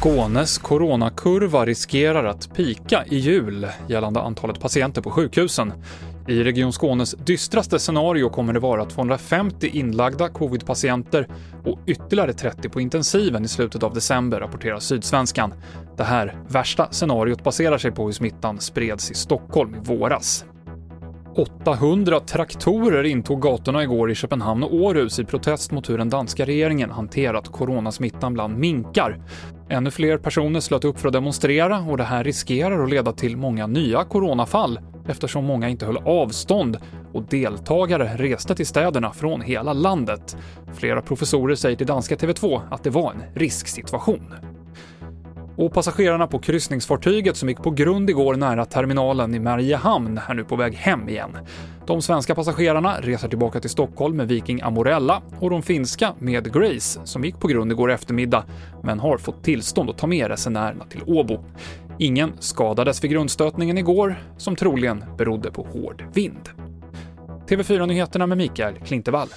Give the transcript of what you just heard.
Skånes coronakurva riskerar att pika i jul gällande antalet patienter på sjukhusen. I Region Skånes dystraste scenario kommer det vara 250 inlagda covid-patienter och ytterligare 30 på intensiven i slutet av december, rapporterar Sydsvenskan. Det här värsta scenariot baserar sig på hur smittan spreds i Stockholm i våras. 800 traktorer intog gatorna igår i Köpenhamn och Århus i protest mot hur den danska regeringen hanterat coronasmittan bland minkar. Ännu fler personer slöt upp för att demonstrera och det här riskerar att leda till många nya coronafall eftersom många inte höll avstånd och deltagare reste till städerna från hela landet. Flera professorer säger till danska TV2 att det var en risksituation. Och passagerarna på kryssningsfartyget som gick på grund igår nära terminalen i Mariehamn är nu på väg hem igen. De svenska passagerarna reser tillbaka till Stockholm med Viking Amorella och de finska med Grace som gick på grund igår eftermiddag men har fått tillstånd att ta med resenärerna till Åbo. Ingen skadades vid grundstötningen igår, som troligen berodde på hård vind. TV4-nyheterna med Mikael Klintevall.